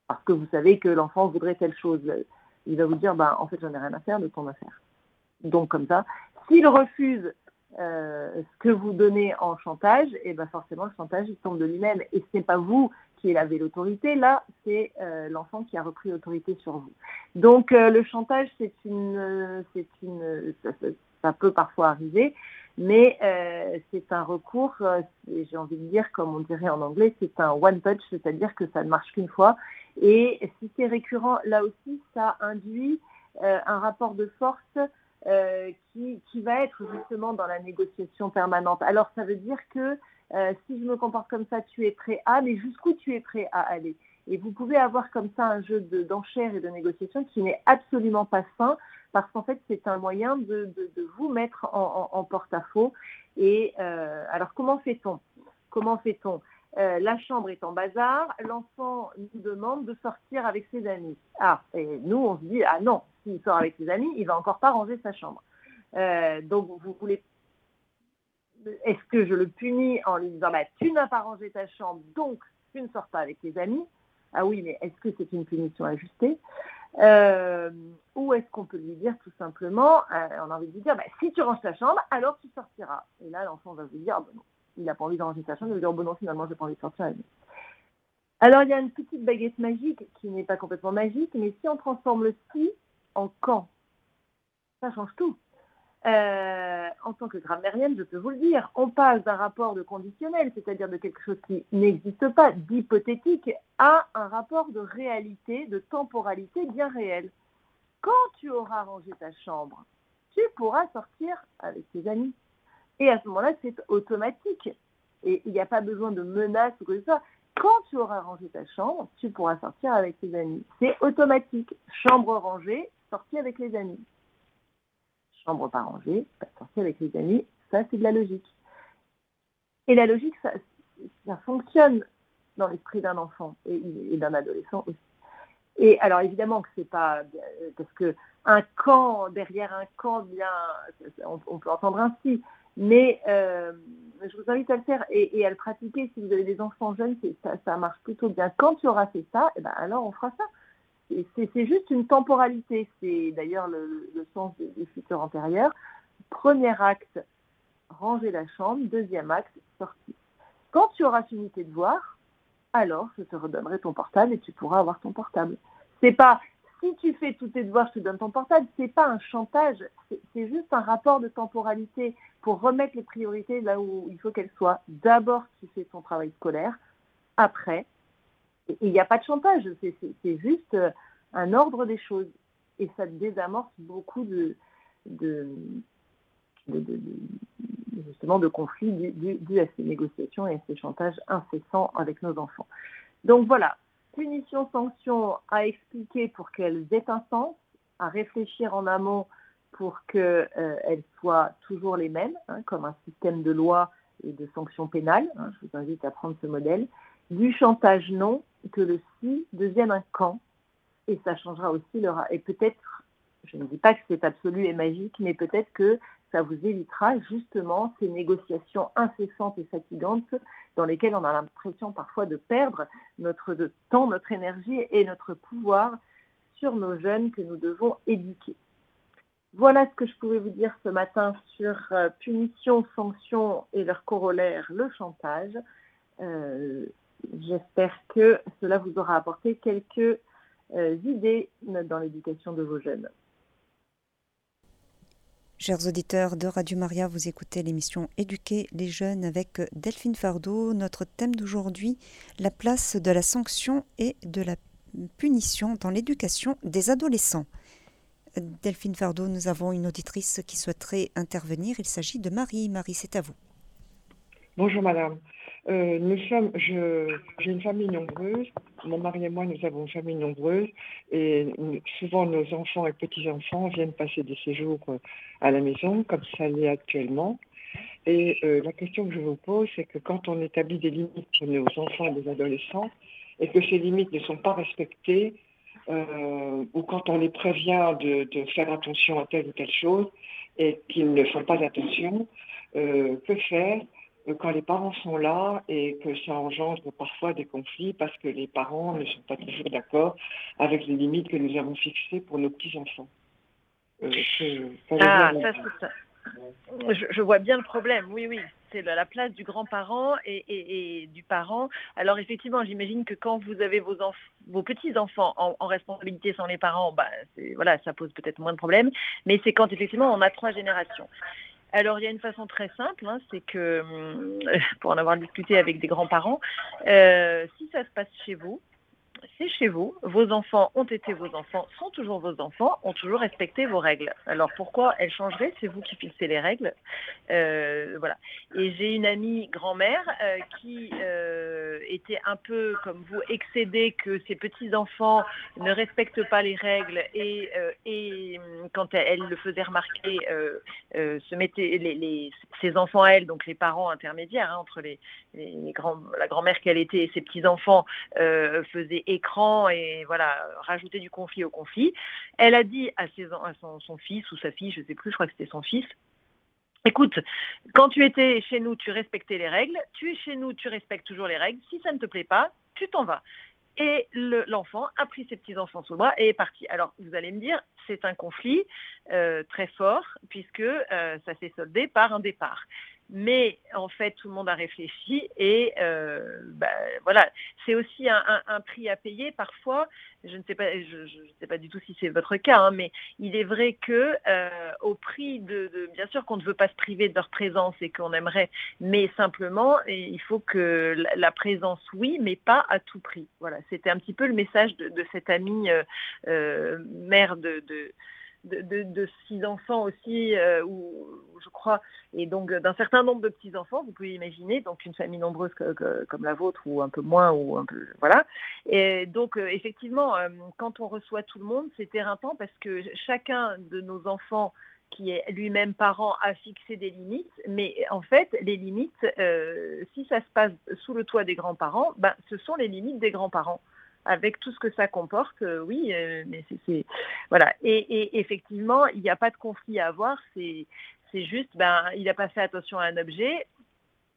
Parce que vous savez que l'enfant voudrait telle chose. Il va vous dire, ben, en fait, j'en ai rien à faire de ton affaire. Donc, comme ça, s'il refuse ce que vous donnez en chantage, et eh ben forcément le chantage il tombe de lui-même et ce n'est pas vous qui avait l'autorité. Là, c'est euh, l'enfant qui a repris l'autorité sur vous. Donc, euh, le chantage, c'est une, c'est une, ça, peut parfois arriver, mais euh, c'est un recours. j'ai envie de dire, comme on dirait en anglais, c'est un one touch, c'est-à-dire que ça ne marche qu'une fois. Et si c'est récurrent, là aussi, ça induit un rapport de force. Qui, qui, va être justement dans la négociation permanente. Alors ça veut dire que euh, si je me comporte comme ça, tu es prêt à, mais jusqu'où tu es prêt à aller? Et vous pouvez avoir comme ça un jeu d'enchères et de négociation qui n'est absolument pas sain, parce qu'en fait, c'est un moyen de, vous mettre en, porte-à-faux. Et euh, alors, comment fait-on? Comment fait-on? Euh, la chambre est en bazar, l'enfant nous demande de sortir avec ses amis. Ah, et nous, on se dit, ah non, s'il sort avec ses amis, il va encore pas ranger sa chambre. donc, vous voulez est-ce que je le punis en lui disant bah, tu n'as pas rangé ta chambre, donc tu ne sors pas avec tes amis? Ah oui, mais est-ce que c'est une punition ajustée? Euh, Ou est-ce qu'on peut lui dire tout simplement, euh, on a envie de lui dire bah, si tu ranges ta chambre, alors tu sortiras. Et là, l'enfant va vous dire non, il n'a pas envie de ranger sa chambre, il va dire oh, bon, non, finalement, je n'ai pas envie de sortir avec lui. Alors, il y a une petite baguette magique qui n'est pas complètement magique, mais si on transforme le si en quand, ça change tout. Euh, en tant que grammairienne, je peux vous le dire, on passe d'un rapport de conditionnel, c'est-à-dire de quelque chose qui n'existe pas, d'hypothétique, à un rapport de réalité, de temporalité bien réelle. Quand tu auras rangé ta chambre, tu pourras sortir avec tes amis. Et à ce moment-là, c'est automatique. Et il n'y a pas besoin de menaces ou quoi que ce soit. Quand tu auras rangé ta chambre, tu pourras sortir avec tes amis. C'est automatique. Chambre rangée, sortie avec les amis chambre pas rangée, pas sortir avec les amis, ça c'est de la logique. Et la logique, ça, fonctionne dans l'esprit d'un enfant et, d'un adolescent aussi. Et alors évidemment que c'est pas parce que un camp derrière un camp bien, on, peut entendre ainsi, mais euh, je vous invite à le faire et, à le pratiquer si vous avez des enfants jeunes, ça, marche plutôt bien. Quand tu auras fait ça, eh ben alors on fera ça c'est juste une temporalité. C'est d'ailleurs le, sens du, futur antérieur. Premier acte, ranger la chambre. Deuxième acte, sortir. Quand tu auras fini tes devoirs, alors je te redonnerai ton portable et tu pourras avoir ton portable. C'est pas si tu fais tous tes devoirs, je te donne ton portable. C'est pas un chantage. C'est juste un rapport de temporalité pour remettre les priorités là où il faut qu'elles soient. D'abord, tu fais ton travail scolaire. Après, il n'y a pas de chantage, c'est juste euh, un ordre des choses. Et ça désamorce beaucoup de, justement de conflits dus à ces négociations et à ces chantages incessants avec nos enfants. Donc voilà, punition, sanction à expliquer pour qu'elles aient un sens, à réfléchir en amont pour qu'elles euh, soient toujours les mêmes, hein, comme un système de loi et de sanctions pénales. Hein, je vous invite à prendre ce modèle. Du chantage, non, que le si devienne un quand. Et ça changera aussi le... Et peut-être, je ne dis pas que c'est absolu et magique, mais peut-être que ça vous évitera justement ces négociations incessantes et fatigantes dans lesquelles on a l'impression parfois de perdre notre temps, notre énergie et notre pouvoir sur nos jeunes que nous devons éduquer. Voilà ce que je pouvais vous dire ce matin sur punition, sanction et leur corollaire, le chantage. J'espère que cela vous aura apporté quelques idées dans l'éducation de vos jeunes. Chers auditeurs de Radio Maria, vous écoutez l'émission Éduquer les jeunes avec Delphine Fardeau. Notre thème d'aujourd'hui, la place de la sanction et de la punition dans l'éducation des adolescents. Delphine Fardeau, nous avons une auditrice qui souhaiterait intervenir. Il s'agit de Marie. Marie, c'est à vous. Bonjour madame. Euh, nous sommes, j'ai une famille nombreuse. Mon mari et moi, nous avons une famille nombreuse. Et souvent, nos enfants et petits-enfants viennent passer des séjours euh, à la maison, comme ça l'est actuellement. Et euh, la question que je vous pose, c'est que quand on établit des limites pour nos enfants et des adolescents, et que ces limites ne sont pas respectées, ou quand on les prévient de, faire attention à telle ou telle chose, et qu'ils ne font pas attention, que faire quand les parents sont là et que ça engendre parfois des conflits parce que les parents ne sont pas toujours d'accord avec les limites que nous avons fixées pour nos petits-enfants. Euh, ah, ça, Je, je, vois bien le problème, oui, oui. C'est la place du grand-parent et, du parent. Alors effectivement, j'imagine que quand vous avez vos, vos petits-enfants en, responsabilité sans les parents, bah, voilà, ça pose peut-être moins de problèmes. Mais c'est quand effectivement on a trois générations. Alors, il y a une façon très simple, hein, c'est que, hum, pour en avoir discuté avec des grands-parents, euh, si ça se passe chez vous, c'est chez vous, vos enfants ont été vos enfants, sont toujours vos enfants, ont toujours respecté vos règles. Alors pourquoi elles changeraient? C'est vous qui fixez les règles. Euh, voilà. Et j'ai une amie grand-mère euh, qui euh, était un peu comme vous excédée que ses petits-enfants ne respectent pas les règles et, et quand elle, le faisait remarquer, se mettait ses enfants à elle, donc les parents intermédiaires hein, entre les, la grand-mère qu'elle était et ses petits-enfants faisaient écran et voilà, rajouter du conflit au conflit. Elle a dit à, ses, à son, fils ou sa fille, je ne sais plus, je crois que c'était son fils, Écoute, quand tu étais chez nous, tu respectais les règles. Tu es chez nous, tu respectes toujours les règles. Si ça ne te plaît pas, tu t'en vas. Et l'enfant a pris ses petits-enfants sous le bras et est parti. Alors, vous allez me dire, c'est un conflit euh, très fort puisque euh, ça s'est soldé par un départ. Mais en fait, tout le monde a réfléchi et euh, bah, voilà, c'est aussi un, prix à payer parfois. Je ne sais pas, je, sais pas du tout si c'est votre cas, hein, mais il est vrai que euh, au prix de, bien sûr qu'on ne veut pas se priver de leur présence et qu'on aimerait, mais simplement il faut que la, présence oui, mais pas à tout prix. Voilà, c'était un petit peu le message de, cette amie euh, mère de de, six enfants aussi, euh, ou, je crois, et donc d'un certain nombre de petits enfants, vous pouvez imaginer, donc une famille nombreuse comme la vôtre ou un peu moins ou un peu voilà. Et donc euh, effectivement, euh, quand on reçoit tout le monde, c'est éreintant parce que chacun de nos enfants qui est lui-même parent a fixé des limites, mais en fait, les limites, si ça se passe sous le toit des grands-parents, ben, ce sont les limites des grands-parents avec tout ce que ça comporte, euh, oui, euh, mais c'est voilà. Et, effectivement, il n'y a pas de conflit à avoir. C'est c'est juste, ben, il n'a pas fait attention à un objet.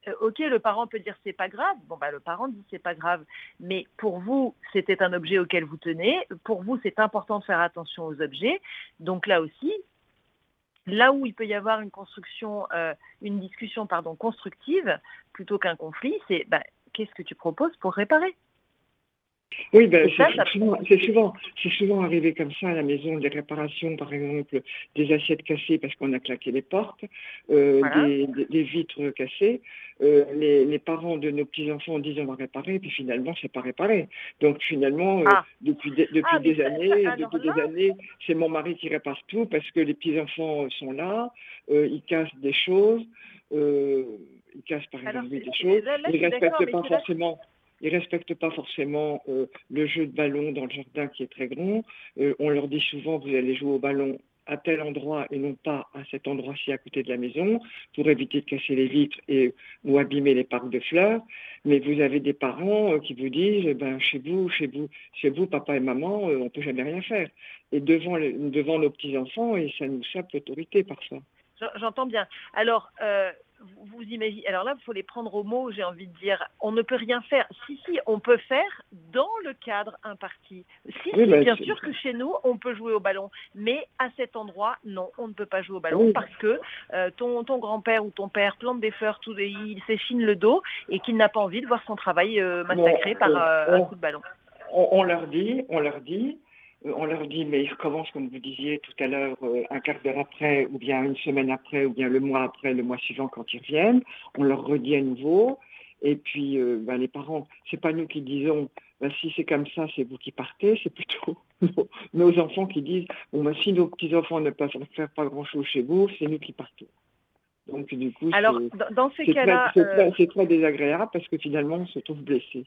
Euh, ok, le parent peut dire c'est pas grave. Bon, ben, le parent dit c'est pas grave. Mais pour vous, c'était un objet auquel vous tenez. Pour vous, c'est important de faire attention aux objets. Donc là aussi, là où il peut y avoir une construction, une discussion pardon constructive plutôt qu'un conflit, c'est ben, qu'est-ce que tu proposes pour réparer? Oui, ben, c'est souvent, souvent, arrivé comme ça à la maison, des réparations, par exemple, des assiettes cassées parce qu'on a claqué les portes, euh, des, vitres cassées. Euh, les, parents de nos petits-enfants disent on va réparer, puis finalement, c'est pas réparé. Donc finalement, euh, ah. depuis, depuis ah, des années, depuis des années, c'est mon mari qui répare tout parce que les petits-enfants sont là, ils cassent des choses, ils cassent par exemple des choses, ils ne respectent pas forcément ils ne respectent pas forcément euh, le jeu de ballon dans le jardin qui est très grand. Euh, on leur dit souvent, vous allez jouer au ballon à tel endroit et non pas à cet endroit-ci à côté de la maison pour éviter de casser les vitres et, ou abîmer les parcs de fleurs. Mais vous avez des parents euh, qui vous disent, ben, chez vous, chez vous, chez vous, papa et maman, on ne peut jamais rien faire. Et devant, devant nos petits-enfants, et ça nous sape l'autorité parfois. J'entends bien. Alors, vous, imaginez, alors là, il faut les prendre au mot, j'ai envie de dire, on ne peut rien faire. Si, si, on peut faire dans le cadre imparti. Si, si bah, bien sûr que chez nous, on peut jouer au ballon, mais à cet endroit, non, on ne peut pas jouer au ballon parce que euh, ton, ton grand-père ou ton père plante des fleurs, tout, il s'échine le dos et qu'il n'a pas envie de voir son travail euh, massacré par un coup de ballon. On, leur dit, on leur dit, on leur dit, mais ils recommencent, comme vous disiez tout à l'heure, un quart d'heure après, ou bien une semaine après, ou bien le mois après, le mois suivant quand ils reviennent. On leur redit à nouveau. Et puis, ben, les parents, c'est pas nous qui disons, ben, si c'est comme ça, c'est vous qui partez, c'est plutôt nos, enfants qui disent, bon, ben, si nos petits-enfants ne peuvent faire pas grand-chose chez vous, c'est nous qui partons. Donc, du coup, Alors, dans ces cas-là... C'est très, désagréable parce que finalement, on se trouve blessé.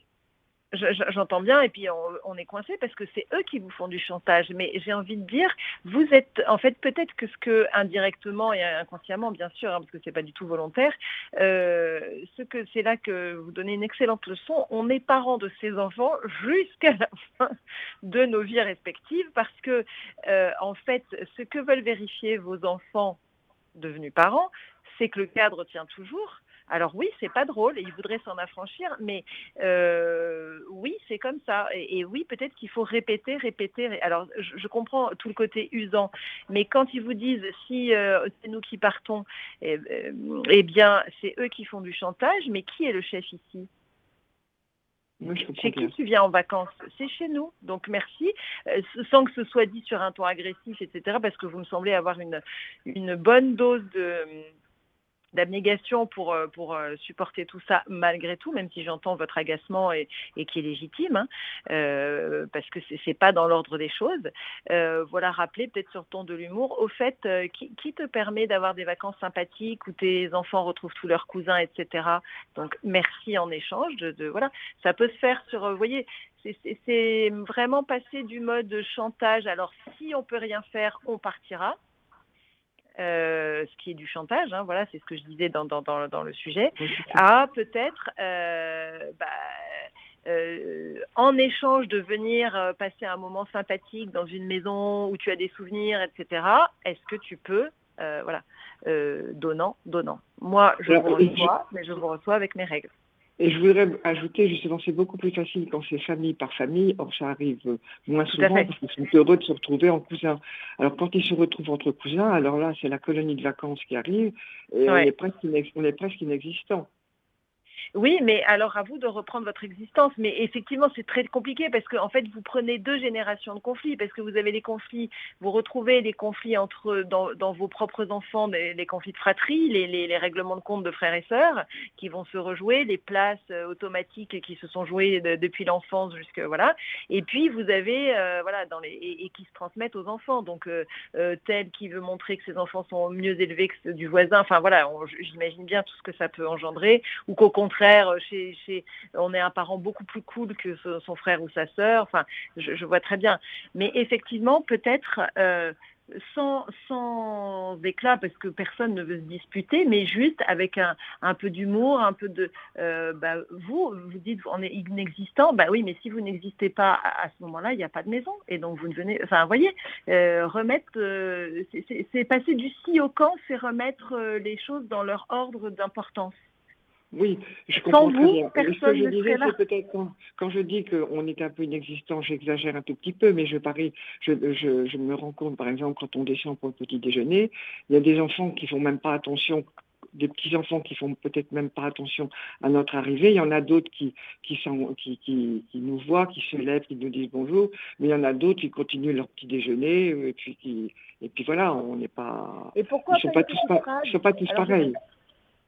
J'entends bien, et puis on, est coincé parce que c'est eux qui vous font du chantage. Mais j'ai envie de dire, vous êtes, en fait, peut-être que ce que indirectement et inconsciemment, bien sûr, hein, parce que c'est pas du tout volontaire, euh, ce que c'est là que vous donnez une excellente leçon. On est parents de ces enfants jusqu'à la fin de nos vies respectives, parce que, euh, en fait, ce que veulent vérifier vos enfants devenus parents, c'est que le cadre tient toujours alors oui, c'est pas drôle et il voudrait s'en affranchir, mais euh, oui, c'est comme ça. Et, oui, peut-être qu'il faut répéter, répéter. Alors je, comprends tout le côté usant, mais quand ils vous disent si euh, c'est nous qui partons, eh, euh, eh bien c'est eux qui font du chantage, mais qui est le chef ici? Chez qui tu viens en vacances? C'est chez nous. Donc merci, sans que ce soit dit sur un ton agressif, etc., parce que vous me semblez avoir une, une bonne dose de, d'abnégation pour, euh, pour euh, supporter tout ça malgré tout, même si j'entends votre agacement et, qui est légitime, hein, euh, parce que c'est n'est pas dans l'ordre des choses. voilà, rappeler peut-être sur ton de l'humour, au fait, qui, te permet d'avoir des vacances sympathiques où tes enfants retrouvent tous leurs cousins, etc. Donc merci en échange. De, voilà, ça peut se faire sur, vous voyez, c'est vraiment passer du mode chantage. Alors si on peut rien faire, on partira. Euh, ce qui est du chantage, hein, voilà, c'est ce que je disais dans, dans, dans, le sujet, à peut-être, euh, bah, euh, en échange de venir passer un moment sympathique dans une maison où tu as des souvenirs, etc., est-ce que tu peux, voilà, donnant, donnant. Moi, je vous reçois, mais je vous reçois avec mes règles. Et je voudrais ajouter, justement, c'est beaucoup plus facile quand c'est famille par famille. Or, ça arrive moins souvent parce qu'ils sont heureux de se retrouver en cousin. Alors, quand ils se retrouvent entre cousins, alors là, c'est la colonie de vacances qui arrive et on, est presque on est presque inexistant. Oui, mais alors à vous de reprendre votre existence. Mais effectivement, c'est très compliqué parce que en fait, vous prenez deux générations de conflits parce que vous avez les conflits, vous retrouvez les conflits entre dans, vos propres enfants, les, conflits de fratrie, les, règlements de compte de frères et sœurs qui vont se rejouer, les places euh, automatiques qui se sont jouées depuis l'enfance jusque voilà. Et puis vous avez euh, voilà dans les et, qui se transmettent aux enfants. Donc euh, tel qui veut montrer que ses enfants sont mieux élevés que ceux du voisin. Enfin voilà, j'imagine bien tout ce que ça peut engendrer ou qu'au contraire frère, euh, on est un parent beaucoup plus cool que son frère ou sa sœur. Enfin, je, vois très bien. Mais effectivement, peut-être euh, sans, éclat, parce que personne ne veut se disputer, mais juste avec un, peu d'humour, un peu de... Euh, bah, vous, vous dites, on est inexistant, bah oui, mais si vous n'existez pas à, ce moment-là, il n'y a pas de maison. Et donc, vous ne venez... Enfin, vous voyez, remettre... c'est passer du si au camp, c'est remettre les choses dans leur ordre d'importance. Oui, je comprends très bien. Ce que je disais, c'est peut-être quand, je dis qu'on est un peu inexistant, j'exagère un tout petit peu, mais je parie, je, je, me rends compte, par exemple, quand on descend pour le petit déjeuner, il y a des enfants qui font même pas attention des petits enfants qui font peut-être même pas attention à notre arrivée. Il y en a d'autres qui, qui, sont, qui, qui, nous voient, qui se lèvent, qui nous disent bonjour, mais il y en a d'autres qui continuent leur petit déjeuner et puis qui, et puis voilà, on n'est pas. Et pourquoi ils sont pas tous, sont pas tous pareils.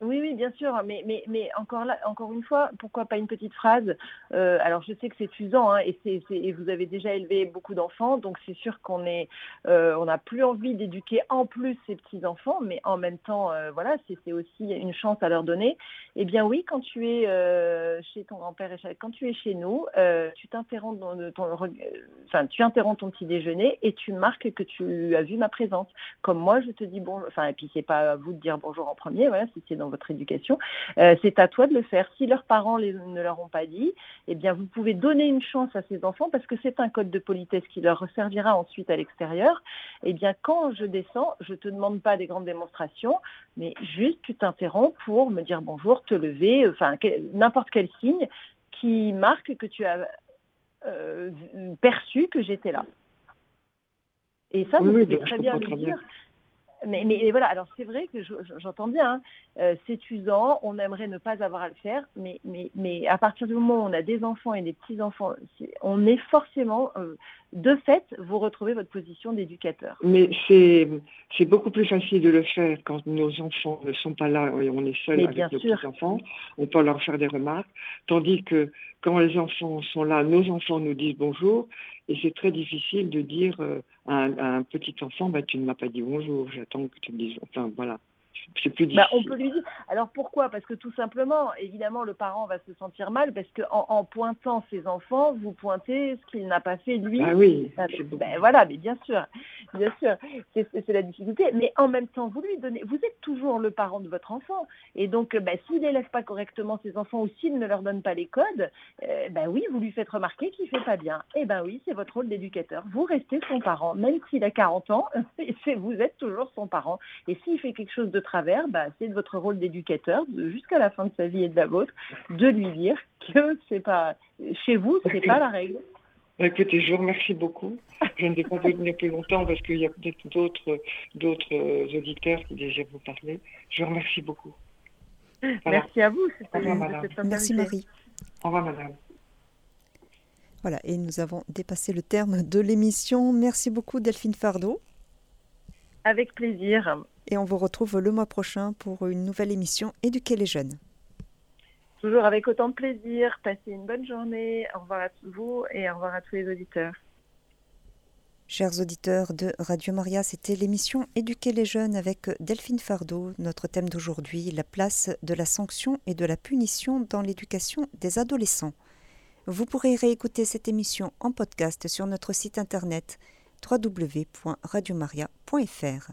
Oui, oui, bien sûr, mais, mais, mais encore, là, encore une fois, pourquoi pas une petite phrase? Euh, Alors, je sais que c'est usant, hein, et, c'est, et vous avez déjà élevé beaucoup d'enfants, donc c'est sûr qu'on est, euh, on n'a plus envie d'éduquer en plus ces petits enfants, mais en même temps, euh, voilà, c'est, aussi une chance à leur donner. Eh bien, oui, quand tu es chez ton grand-père et quand tu es chez nous, tu t'interromps ton, enfin, tu interromps ton petit déjeuner et tu marques que tu as vu ma présence. Comme moi, je te dis bon, enfin, et puis c'est pas à vous de dire bonjour en premier, voilà, si c'est dans votre éducation, euh, c'est à toi de le faire. Si leurs parents ne leur ont pas dit, eh bien, vous pouvez donner une chance à ces enfants parce que c'est un code de politesse qui leur servira ensuite à l'extérieur. Eh bien, quand je descends, je te demande pas des grandes démonstrations, mais juste tu t'interromps pour me dire bonjour, te lever, enfin n'importe quel signe qui marque que tu as euh, perçu que j'étais là. Et ça, vous pouvez très bien le dire. Mais, mais, voilà, alors c'est vrai que j'entends bien, hein. euh, c'est usant, on aimerait ne pas avoir à le faire, mais, mais, mais à partir du moment où on a des enfants et des petits-enfants, on est forcément, euh, de fait, vous retrouvez votre position d'éducateur. Mais c'est beaucoup plus facile de le faire quand nos enfants ne sont pas là et on est seul avec nos petits-enfants, on peut leur faire des remarques, tandis que quand les enfants sont là, nos enfants nous disent bonjour, et c'est très difficile de dire euh, à, un, petit enfant, bah, tu ne m'as pas dit bonjour, j'attends que tu me dises. Enfin, voilà. Plus bah, on peut lui dire. Alors pourquoi? Parce que tout simplement, évidemment, le parent va se sentir mal parce qu'en en, pointant ses enfants, vous pointez ce qu'il n'a pas fait lui. Ah oui. Ben, voilà, mais bien sûr, bien sûr, c'est la difficulté. Mais en même temps, vous lui donnez, vous êtes toujours le parent de votre enfant, et donc, ben, s'il n'élève pas correctement ses enfants ou s'il ne leur donne pas les codes, euh, ben oui, vous lui faites remarquer qu'il fait pas bien. Et eh ben oui, c'est votre rôle d'éducateur. Vous restez son parent, même s'il a 40 ans, vous êtes toujours son parent. Et s'il fait quelque chose de travers, bah, c'est de votre rôle d'éducateur, jusqu'à la fin de sa vie et de la vôtre, de lui dire que c'est pas chez vous, c'est pas la règle. Écoutez, je vous remercie beaucoup. Je ne vais pas vous tenir plus longtemps parce qu'il y a peut-être d'autres, d'autres euh, auditeurs qui désirent vous parler. Je vous remercie beaucoup. Merci à vous. Merci Marie. Au revoir madame. Voilà, et nous avons dépassé le terme de l'émission. Merci beaucoup Delphine Fardeau. Avec plaisir. Et on vous retrouve le mois prochain pour une nouvelle émission Éduquer les jeunes. Toujours avec autant de plaisir. Passez une bonne journée. Au revoir à vous et au revoir à tous les auditeurs. Chers auditeurs de Radio Maria, c'était l'émission Éduquer les jeunes avec Delphine Fardeau. Notre thème d'aujourd'hui, la place de la sanction et de la punition dans l'éducation des adolescents. Vous pourrez réécouter cette émission en podcast sur notre site internet www.radiomaria.fr.